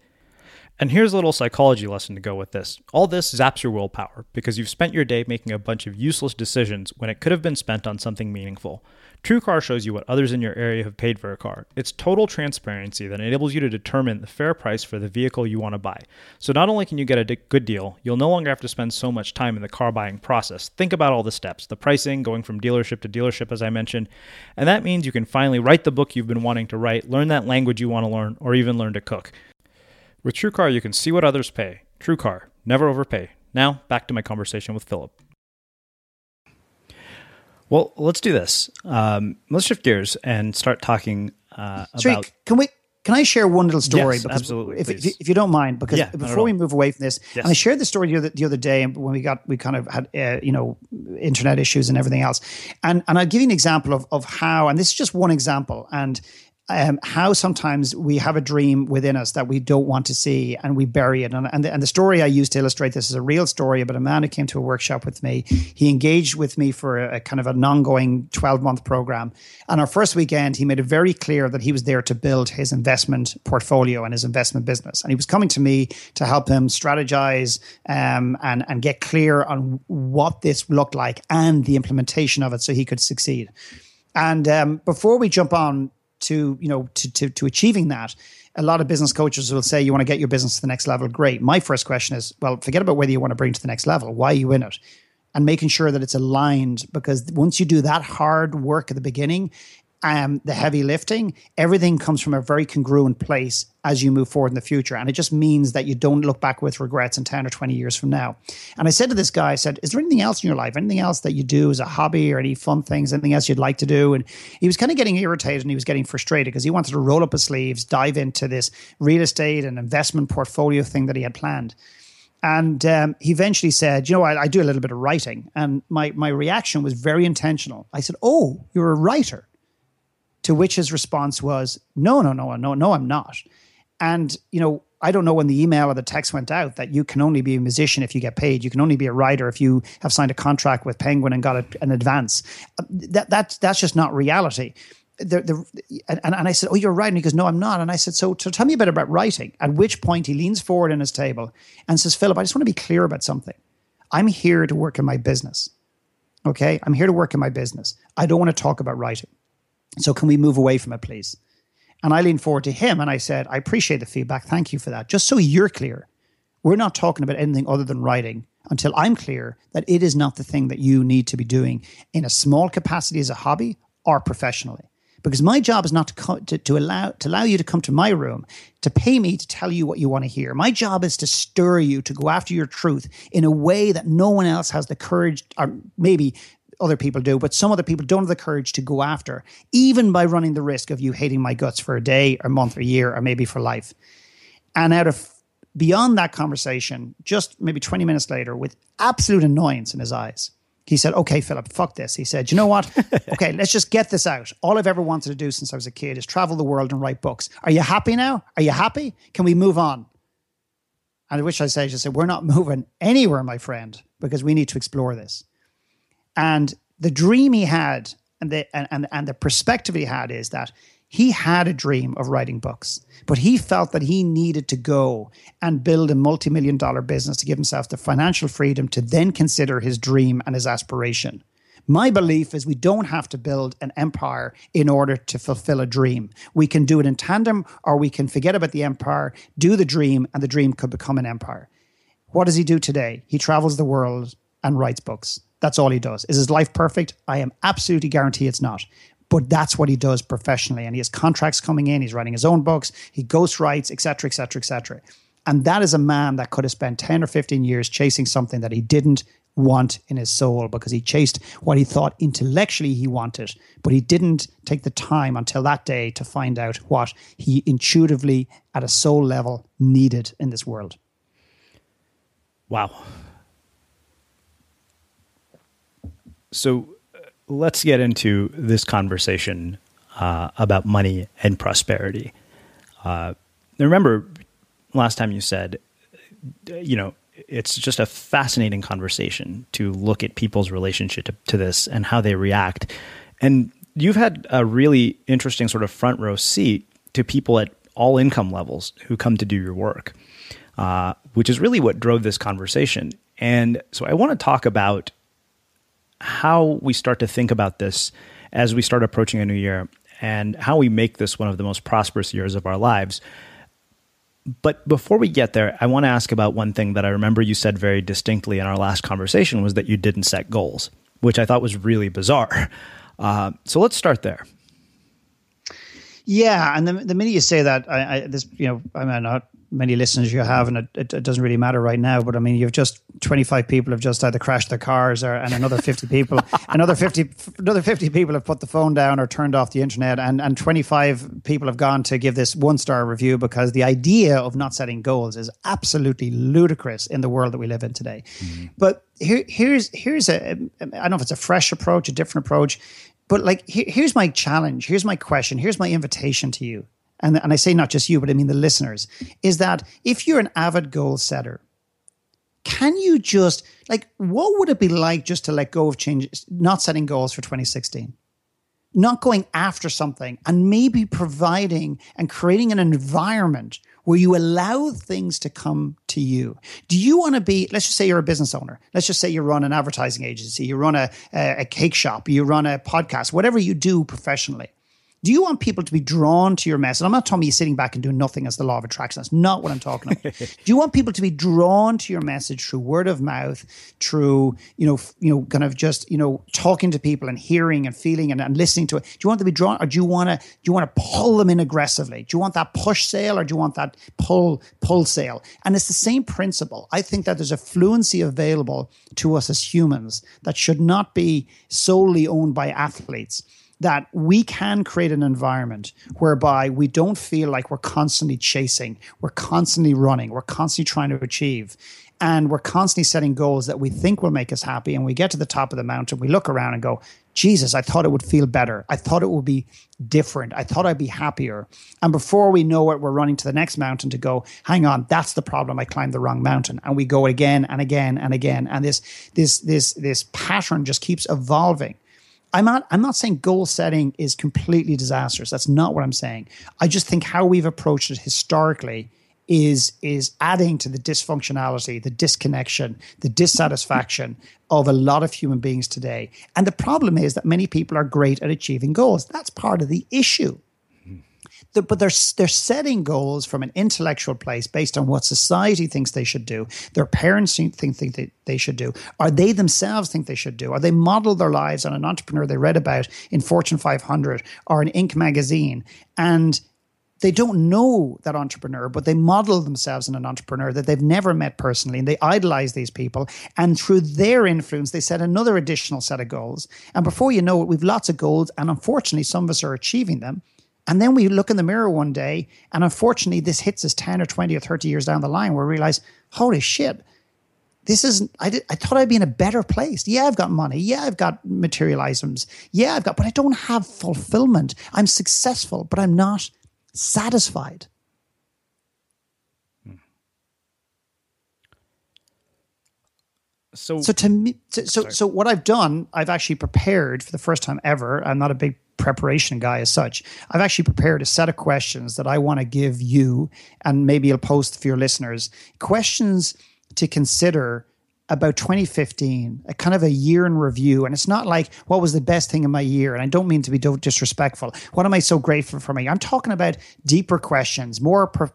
And here's a little psychology lesson to go with this. All this zaps your willpower because you've spent your day making a bunch of useless decisions when it could have been spent on something meaningful. TrueCar shows you what others in your area have paid for a car. It's total transparency that enables you to determine the fair price for the vehicle you want to buy. So not only can you get a good deal, you'll no longer have to spend so much time in the car buying process. Think about all the steps, the pricing, going from dealership to dealership as I mentioned, and that means you can finally write the book you've been wanting to write, learn that language you want to learn, or even learn to cook. With TrueCar, you can see what others pay. TrueCar, never overpay. Now, back to my conversation with Philip. Well, let's do this. Um, let's shift gears and start talking uh, about. Can we? Can I share one little story? Yes, because absolutely. If, if, if, you don't mind, because yeah, before we move away from this, yes. and I shared the story the other, the other day when we got we kind of had uh, you know internet issues and everything else, and and I'll give you an example of of how, and this is just one example, and um, how sometimes we have a dream within us that we don't want to see and we bury it. And, and, the, and the story I used to illustrate this is a real story about a man who came to a workshop with me. He engaged with me for a, a kind of an ongoing 12 month program. And our first weekend, he made it very clear that he was there to build his investment portfolio and his investment business. And he was coming to me to help him strategize um, and, and get clear on what this looked like and the implementation of it so he could succeed. And um, before we jump on to you know to, to to achieving that a lot of business coaches will say you want to get your business to the next level great. My first question is well forget about whether you want to bring it to the next level. Why are you in it? And making sure that it's aligned because once you do that hard work at the beginning um, the heavy lifting, everything comes from a very congruent place as you move forward in the future. And it just means that you don't look back with regrets in 10 or 20 years from now. And I said to this guy, I said, Is there anything else in your life? Anything else that you do as a hobby or any fun things? Anything else you'd like to do? And he was kind of getting irritated and he was getting frustrated because he wanted to roll up his sleeves, dive into this real estate and investment portfolio thing that he had planned. And um, he eventually said, "You know, I, I, do a little bit of writing." And my my reaction was very intentional. I said, "Oh, you're a writer." To which his response was, "No, no, no, no, no, I'm not." And you know, I don't know when the email or the text went out that you can only be a musician if you get paid. You can only be a writer if you have signed a contract with Penguin and got a, an advance. Uh, that that that's just not reality the, the, and, and I said, Oh, you're right." And He goes, No, I'm not. And I said, So, so tell me a bit about writing. At which point he leans forward in his table and says, Philip, I just want to be clear about something. I'm here to work in my business. Okay. I'm here to work in my business. I don't want to talk about writing. So can we move away from it, please? And I leaned forward to him and I said, I appreciate the feedback. Thank you for that. Just so you're clear, we're not talking about anything other than writing until I'm clear that it is not the thing that you need to be doing in a small capacity as a hobby or professionally because my job is not to, co- to, to, allow to allow you to come to my room to pay me to tell you what you want to hear my job is to stir you to go after your truth in a way that no one else has the courage or maybe other people do but some other people don't have the courage to go after even by running the risk of you hating my guts for a day or month or year or maybe for life and out of beyond that conversation just maybe 20 minutes later with absolute annoyance in his eyes he said, okay, Philip, fuck this. He said, you know what? okay, let's just get this out. All I've ever wanted to do since I was a kid is travel the world and write books. Are you happy now? Are you happy? Can we move on? And I wish I said, I just said, we're not moving anywhere, my friend, because we need to explore this. And the dream he had and the, and, and, and the perspective he had is that he had a dream of writing books, but he felt that he needed to go and build a multi million dollar business to give himself the financial freedom to then consider his dream and his aspiration. My belief is we don't have to build an empire in order to fulfill a dream. We can do it in tandem or we can forget about the empire, do the dream, and the dream could become an empire. What does he do today? He travels the world and writes books. That's all he does. Is his life perfect? I am absolutely guarantee it's not but that's what he does professionally. And he has contracts coming in. He's writing his own books. He ghost writes, etc., etc., etc. And that is a man that could have spent 10 or 15 years chasing something that he didn't want in his soul because he chased what he thought intellectually he wanted, but he didn't take the time until that day to find out what he intuitively, at a soul level, needed in this world. Wow. So let's get into this conversation uh, about money and prosperity. Uh, remember, last time you said, you know, it's just a fascinating conversation to look at people's relationship to, to this and how they react. And you've had a really interesting sort of front row seat to people at all income levels who come to do your work, uh, which is really what drove this conversation. And so I want to talk about how we start to think about this as we start approaching a new year and how we make this one of the most prosperous years of our lives. But before we get there, I want to ask about one thing that I remember you said very distinctly in our last conversation was that you didn't set goals, which I thought was really bizarre. Uh, so let's start there. Yeah, and the, the minute you say that, I, I this you know, I mean, not many listeners you have, and it, it, it, doesn't really matter right now. But I mean, you've just 25 people have just either crashed their cars, or and another 50 people, another 50, another 50 people have put the phone down or turned off the internet, and and 25 people have gone to give this one star review because the idea of not setting goals is absolutely ludicrous in the world that we live in today. Mm-hmm. But here, here's here's a I don't know if it's a fresh approach, a different approach. But like, here, here's my challenge. Here's my question. Here's my invitation to you and, and I say not just you, but I mean the listeners, is that if you're an avid goal setter, can you just like what would it be like just to let go of change, not setting goals for 2016? Not going after something and maybe providing and creating an environment where you allow things to come to you. Do you want to be, let's just say you're a business owner. Let's just say you run an advertising agency, you run a, a cake shop, you run a podcast, whatever you do professionally Do you want people to be drawn to your message? I'm not talking you sitting back and doing nothing as the law of attraction. That's not what I'm talking about. Do you want people to be drawn to your message through word of mouth, through, you know, you know, kind of just, you know, talking to people and hearing and feeling and, and listening to it? Do you want them to be drawn or do you want to do you want to pull them in aggressively? Do you want that push sale or do you want that pull pull sale? And it's the same principle. I think that there's a fluency available to us as humans that should not be solely owned by athletes that we can create an environment whereby we don't feel like we're constantly chasing, we're constantly running, we're constantly trying to achieve. And we're constantly setting goals that we think will make us happy. And we get to the top of the mountain, we look around and go, Jesus, I thought it would feel better. I thought it would be different. I thought I'd be happier. And before we know it, we're running to the next mountain to go, hang on, that's the problem. I climbed the wrong mountain. And we go again and again and again. And this, this, this, this pattern just keeps evolving. I'm not I'm not saying goal setting is completely disastrous. That's not what I'm saying. I just think how we've approached it historically is is adding to the dysfunctionality, the disconnection, the dissatisfaction of a lot of human beings today. And the problem is that many people are great at achieving goals. That's part of the issue the, but they're they're setting goals from an intellectual place based on what society thinks they should do, their parents think, think they, they should do, or they themselves think they should do, or they model their lives on an entrepreneur they read about in Fortune 500 or in Inc. magazine, and they don't know that entrepreneur, but they model themselves in an entrepreneur that they've never met personally, and they idolize these people. And through their influence, they set another additional set of goals. And before you know it, we've lots of goals, and unfortunately, some of us are achieving them. And then we look in the mirror one day, and unfortunately, this hits us 10 or 20 or 30 years down the line where we realize, holy shit, this isn't, I, did, I thought I'd be in a better place. Yeah, I've got money. Yeah, I've got material items. Yeah, I've got, but I don't have fulfillment. I'm successful, but I'm not satisfied. So, so to me, so, so, so what I've done, I've actually prepared for the first time ever. I'm not a big preparation guy as such. I've actually prepared a set of questions that I want to give you, and maybe I'll post for your listeners questions to consider about 2015, a kind of a year in review. And it's not like what was the best thing in my year. And I don't mean to be disrespectful. What am I so grateful for me? I'm talking about deeper questions, more. Per,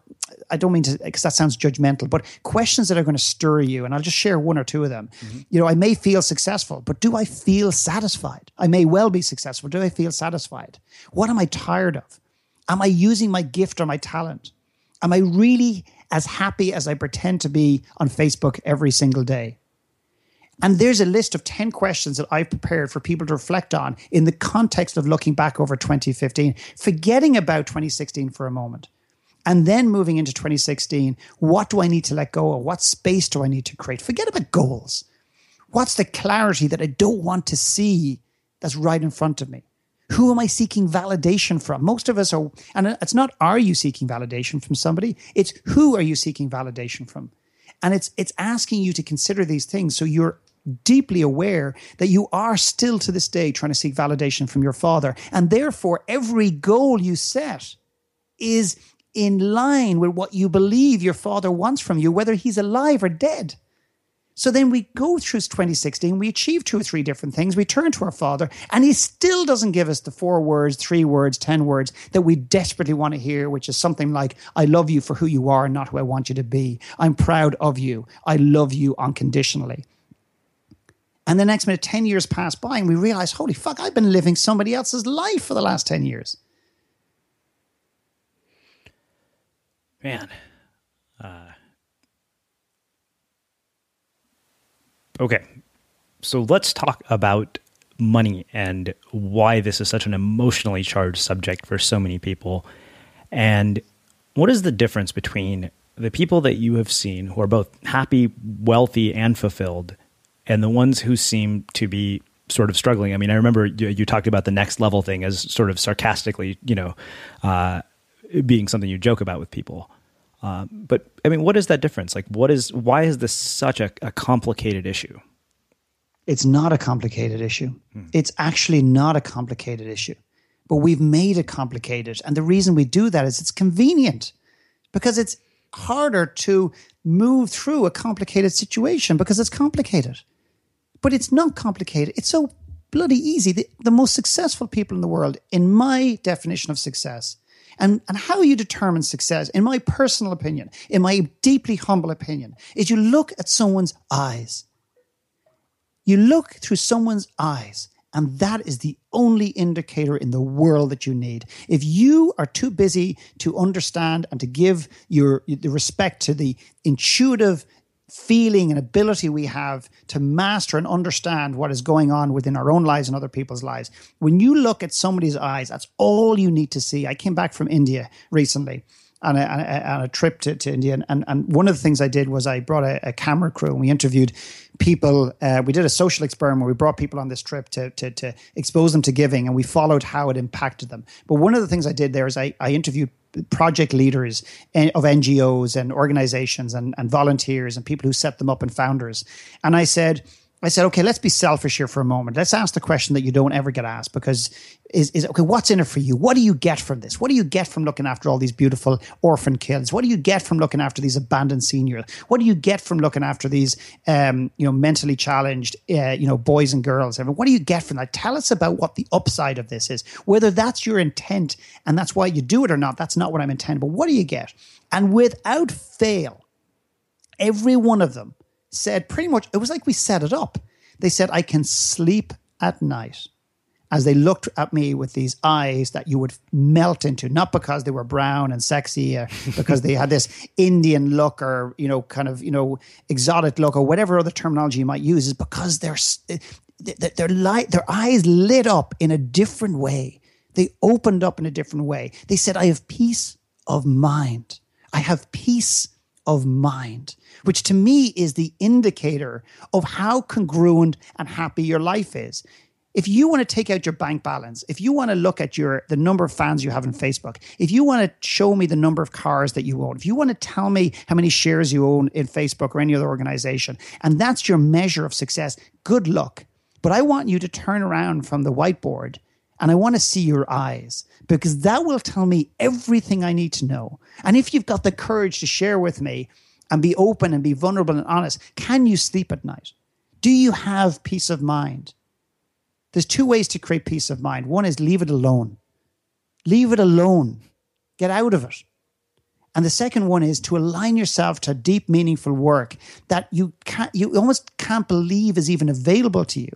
I don't mean to, because that sounds judgmental, but questions that are going to stir you. And I'll just share one or two of them. Mm-hmm. You know, I may feel successful, but do I feel satisfied? I may well be successful. Do I feel satisfied? What am I tired of? Am I using my gift or my talent? Am I really as happy as I pretend to be on Facebook every single day? And there's a list of 10 questions that I've prepared for people to reflect on in the context of looking back over 2015, forgetting about 2016 for a moment. And then moving into 2016, what do I need to let go of? What space do I need to create? Forget about goals. What's the clarity that I don't want to see that's right in front of me? Who am I seeking validation from? Most of us are, and it's not are you seeking validation from somebody? It's who are you seeking validation from? And it's it's asking you to consider these things so you're deeply aware that you are still to this day trying to seek validation from your father. And therefore, every goal you set is in line with what you believe your father wants from you, whether he's alive or dead. So then we go through 2016, we achieve two or three different things, we turn to our father, and he still doesn't give us the four words, three words, 10 words that we desperately want to hear, which is something like, I love you for who you are, not who I want you to be. I'm proud of you. I love you unconditionally. And the next minute, 10 years pass by and we realize, holy fuck, I've been living somebody else's life for the last 10 years. Man. Uh, okay. So let's talk about money and why this is such an emotionally charged subject for so many people. And what is the difference between the people that you have seen who are both happy, wealthy, and fulfilled? And the ones who seem to be sort of struggling. I mean, I remember you, you talked about the next level thing as sort of sarcastically, you know, uh, being something you joke about with people. Uh, but I mean, what is that difference? Like, what is why is this such a, a complicated issue? It's not a complicated issue. Hmm. It's actually not a complicated issue, but we've made it complicated, and the reason we do that is it's convenient because it's harder to move through a complicated situation because it's complicated but it's not complicated. It's so bloody easy. The, the most successful people in the world, in my definition of success, and, and how you determine success, in my personal opinion, in my deeply humble opinion, is you look at someone's eyes. You look through someone's eyes, and that is the only indicator in the world that you need. If you are too busy to understand and to give your the respect to the intuitive feeling and ability we have to master and understand what is going on within our own lives and other people's lives. When you look at somebody's eyes, that's all you need to see. I came back from India recently on a, on a, on a trip to, to India. And, and one of the things I did was I brought a, a camera crew and we interviewed people. Uh, we did a social experiment where we brought people on this trip to, to, to expose them to giving and we followed how it impacted them. But one of the things I did there is I, I interviewed project leaders of NGOs and organizations and, and volunteers and people who set them up and founders. And I said, I said, okay, let's be selfish here for a moment. Let's ask the question that you don't ever get asked because is, is okay, what's in it for you? What do you get from this? What do you get from looking after all these beautiful orphan kids? What do you get from looking after these abandoned seniors? What do you get from looking after these, um, you know, mentally challenged, uh, you know, boys and girls? What do you get from that? Tell us about what the upside of this is. Whether that's your intent and that's why you do it or not, that's not what I'm intending. But what do you get? And without fail, every one of them said pretty much, it was like we set it up. They said, I can sleep at night as they looked at me with these eyes that you would melt into, not because they were brown and sexy, or because they had this Indian look or, you know, kind of, you know, exotic look or whatever other terminology you might use, is because eh, their, their, light, their eyes lit up in a different way. They opened up in a different way. They said, I have peace of mind. I have peace of mind, which to me is the indicator of how congruent and happy your life is. If you want to take out your bank balance, if you want to look at your the number of fans you have on Facebook, if you want to show me the number of cars that you own, if you want to tell me how many shares you own in Facebook or any other organization, and that's your measure of success, good luck. But I want you to turn around from the whiteboard and I want to see your eyes because that will tell me everything I need to know. And if you've got the courage to share with me and be open and be vulnerable and honest, can you sleep at night? Do you have peace of mind? There's two ways to create peace of mind. One is leave it alone. Leave it alone. Get out of it. And the second one is to align yourself to deep, meaningful work that you can't, you almost can't believe is even available to you.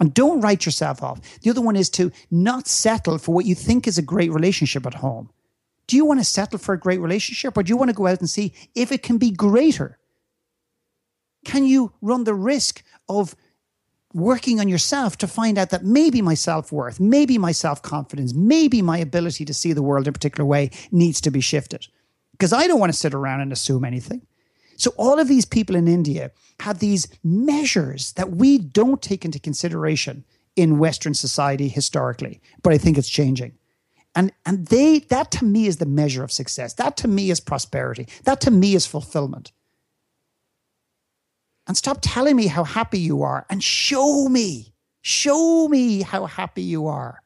And don't write yourself off. The other one is to not settle for what you think is a great relationship at home. Do you want to settle for a great relationship or do you want to go out and see if it can be greater? Can you run the risk of working on yourself to find out that maybe my self worth, maybe my self confidence, maybe my ability to see the world in a particular way needs to be shifted? Because I don't want to sit around and assume anything. So all of these people in India have these measures that we don't take into consideration in Western society historically, but I think it's changing. And, and they that to me is the measure of success. That to me is prosperity. That to me is fulfillment. And stop telling me how happy you are and show me, show me how happy you are.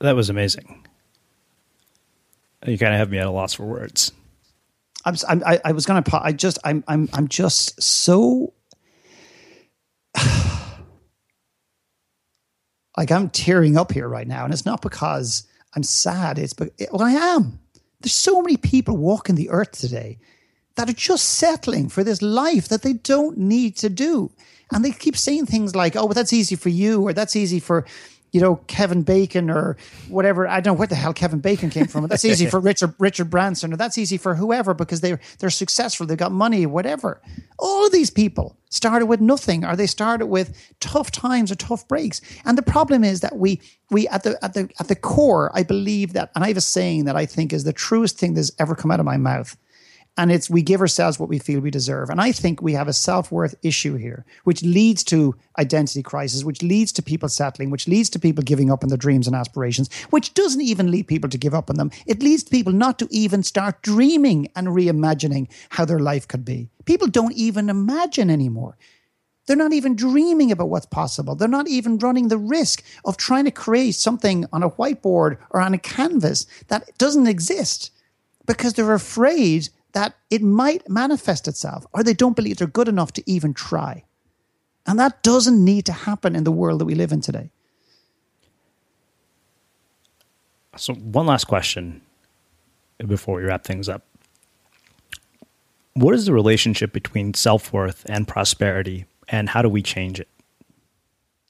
That was amazing. You kind of have me at a loss for words. I'm, I'm I, I was going to. I just. I'm. I'm. I'm just so. like I'm tearing up here right now, and it's not because I'm sad. It's but well, I am. There's so many people walking the earth today that are just settling for this life that they don't need to do. And they keep saying things like, oh, but that's easy for you, or that's easy for, you know, Kevin Bacon or whatever. I don't know where the hell Kevin Bacon came from. That's easy for Richard Richard Branson or that's easy for whoever because they're they're successful, they've got money, whatever. All of these people started with nothing or they started with tough times or tough breaks. And the problem is that we we at the at the at the core, I believe that and I have a saying that I think is the truest thing that's ever come out of my mouth and it's we give ourselves what we feel we deserve. And i think we have a self-worth issue here which leads to identity crisis which leads to people settling which leads to people giving up on their dreams and aspirations which doesn't even lead people to give up on them. It leads people not to even start dreaming and reimagining how their life could be. People don't even imagine anymore. They're not even dreaming about what's possible. They're not even running the risk of trying to create something on a whiteboard or on a canvas that doesn't exist because they're afraid that it might manifest itself or they don't believe they're good enough to even try. And that doesn't need to happen in the world that we live in today. So, one last question before we wrap things up. What is the relationship between self worth and prosperity, and how do we change it?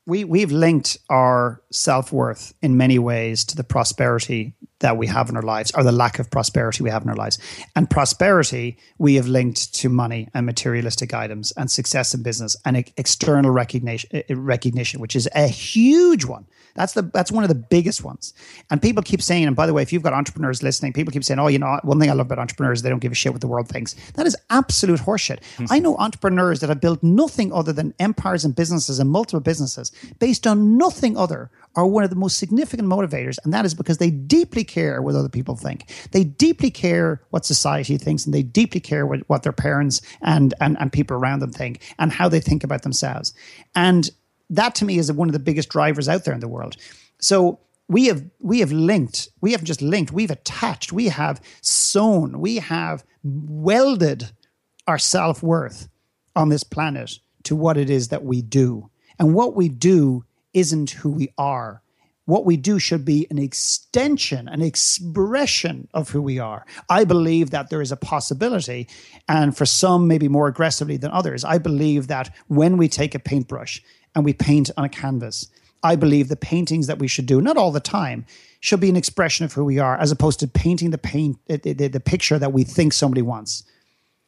We, we've linked our self worth in many ways to the prosperity that we have in our lives or the lack of prosperity we have in our lives. And prosperity we have linked to money and materialistic items and success in business and external recognition, recognition which is a huge one. That's the that's one of the biggest ones. And people keep saying, and by the way, if you've got entrepreneurs listening, people keep saying, "Oh, you know, one thing I love about entrepreneurs, is they don't give a shit what the world thinks." That is absolute horseshit. Mm-hmm. I know entrepreneurs that have built nothing other than empires and businesses and multiple businesses based on nothing other are one of the most significant motivators, and that is because they deeply care what other people think. They deeply care what society thinks, and they deeply care what, what their parents and, and and people around them think, and how they think about themselves. And that to me is one of the biggest drivers out there in the world. So we have we have linked, we haven't just linked, we've attached, we have sewn, we have welded our self-worth on this planet to what it is that we do. And what we do isn't who we are. What we do should be an extension, an expression of who we are. I believe that there is a possibility, and for some, maybe more aggressively than others, I believe that when we take a paintbrush and we paint on a canvas. I believe the paintings that we should do, not all the time, should be an expression of who we are, as opposed to painting the paint the, the, the picture that we think somebody wants.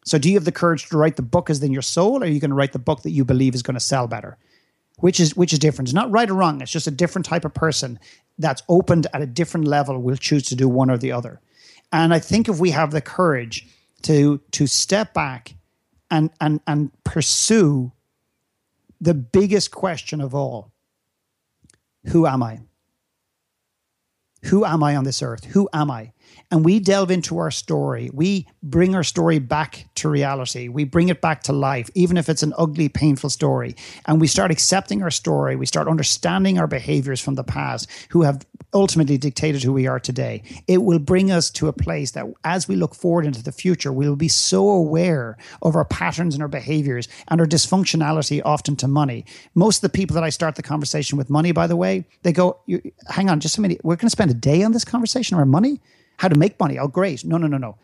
So, do you have the courage to write the book as in your soul, or are you going to write the book that you believe is going to sell better? Which is which is different. It's not right or wrong. It's just a different type of person that's opened at a different level will choose to do one or the other. And I think if we have the courage to to step back and and and pursue the biggest question of all Who am I? Who am I on this earth? Who am I? and we delve into our story. We bring our story back to reality. We bring it back to life, even if it's an ugly, painful story. And we start accepting our story. We start understanding our behaviors from the past, who have ultimately dictated who we are today. It will bring us to a place that as we look forward into the future, we will be so aware of our patterns and our behaviors and our dysfunctionality often to money. Most of the people that I start the conversation with money, by the way, they go, hang on just a minute. We're going to spend a day on this conversation around money? How to make money? Oh, great. No, no, no, no.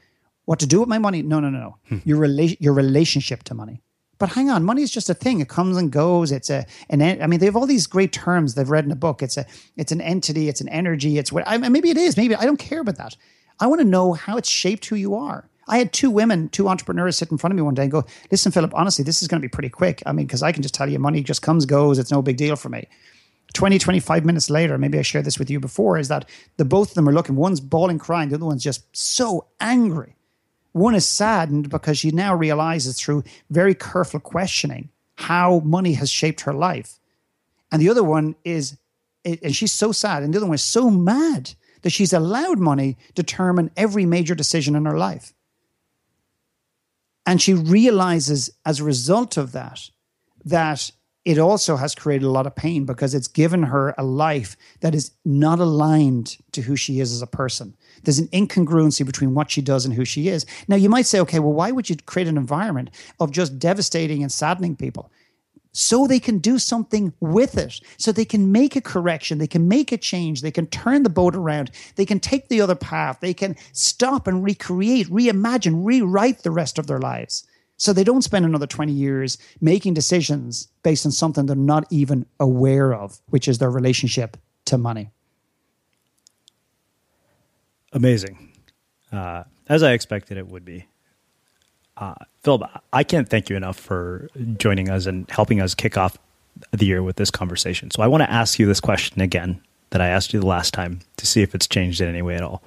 What to do with my money? No, no, no, no. Hmm. Your rela- your relationship to money. But hang on, money is just a thing. It comes and goes. It's a an. I mean, they have all these great terms they've read in a book. It's a it's an entity. It's an energy. It's what. I mean, maybe it is. Maybe I don't care about that. I want to know how it's shaped who you are. I had two women, two entrepreneurs sit in front of me one day and go, listen, Philip, honestly, this is going to be pretty quick. I mean, because I can just tell you money just comes, goes. It's no big deal for me. 20, 25 minutes later, maybe I shared this with you before, is that the both of them are looking, one's bawling crying, the other one's just so angry. One is saddened because she now realizes through very careful questioning how money has shaped her life. And the other one is, and she's so sad, and the other one is so mad that she's allowed money to determine every major decision in her life. And she realizes as a result of that, that it also has created a lot of pain because it's given her a life that is not aligned to who she is as a person. There's an incongruency between what she does and who she is. Now, you might say, okay, well, why would you create an environment of just devastating and saddening people? So they can do something with it, so they can make a correction, they can make a change, they can turn the boat around, they can take the other path, they can stop and recreate, reimagine, rewrite the rest of their lives. So they don't spend another 20 years making decisions based on something they're not even aware of, which is their relationship to money. Amazing. Uh, as I expected it would be. Uh, Philip, I can't thank you enough for joining us and helping us kick off the year with this conversation. So I want to ask you this question again that I asked you the last time to see if it's changed in any way at all.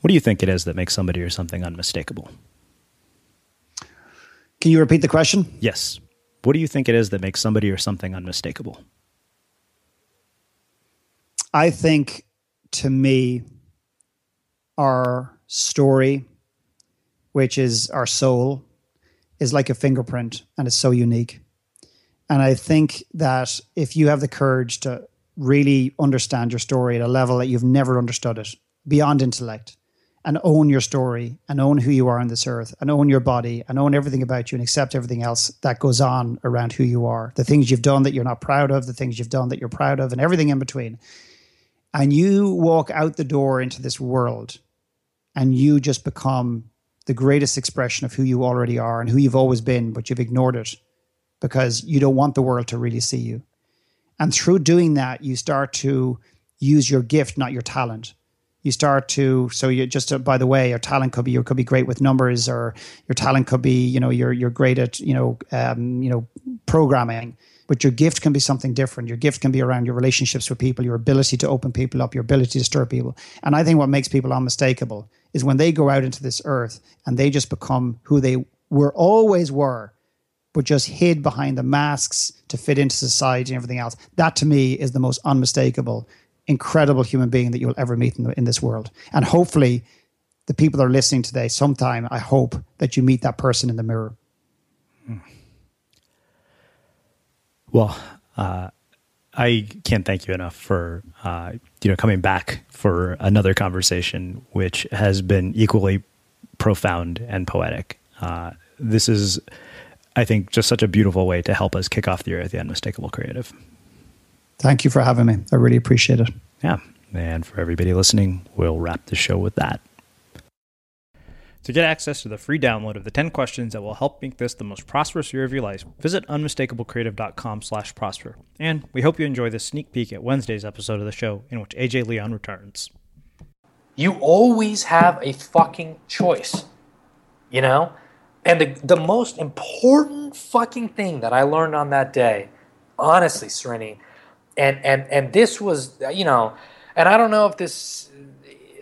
What do you think it is that makes somebody or something unmistakable? Can you repeat the question? Yes. What do you think it is that makes somebody or something unmistakable? I think to me, our story, which is our soul, is like a fingerprint and it's so unique. And I think that if you have the courage to really understand your story at a level that you've never understood it, beyond intellect, and own your story and own who you are on this earth and own your body and own everything about you and accept everything else that goes on around who you are. The things you've done that you're not proud of the things you've done that you're proud of and everything in between. And you walk out the door into this world and you just become the greatest expression of who you already are and who you've always been but you've ignored it because you don't want the world to really see you. And through doing that you start to use your gift not your talent you start to so you just uh, by the way your talent could be you could be great with numbers or your talent could be you know you're you're great at you know um, you know programming but your gift can be something different. Your gift can be around your relationships with people your ability to open people up your ability to stir people. And i think what makes people unmistakable is when they go out into this earth and they just become who they were always were but just hid behind the masks to fit into society and everything else. That to me is the most unmistakable incredible human being that you'll ever meet in, the, in this world. And hopefully, the people that are listening today, sometime I hope that you meet that person in the mirror. Well, uh, I can't thank you enough for uh, you know coming back for another conversation, which has been equally profound and poetic. Uh, this is, I think, just such a beautiful way to help us kick off the year at the Unmistakable Creative. Thank you for having me. I really appreciate it. Yeah. And for everybody listening, we'll wrap the show with that. To get access to the free download of the 10 questions that will help make this the most prosperous year of your life, visit unmistakablecreative.com slash prosper. And we hope you enjoy this sneak peek at Wednesday's episode of the show in which AJ Leon returns. You always have a fucking choice, you know? And the, the most important fucking thing that I learned on that day, honestly, Srini, and and and this was you know and i don't know if this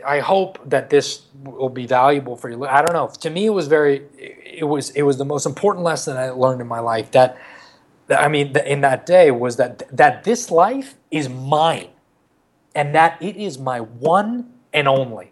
i hope that this will be valuable for you. I don't know. To me it was very it was it was the most important lesson i learned in my life that i mean in that day was that that this life is mine. And that it is my one and only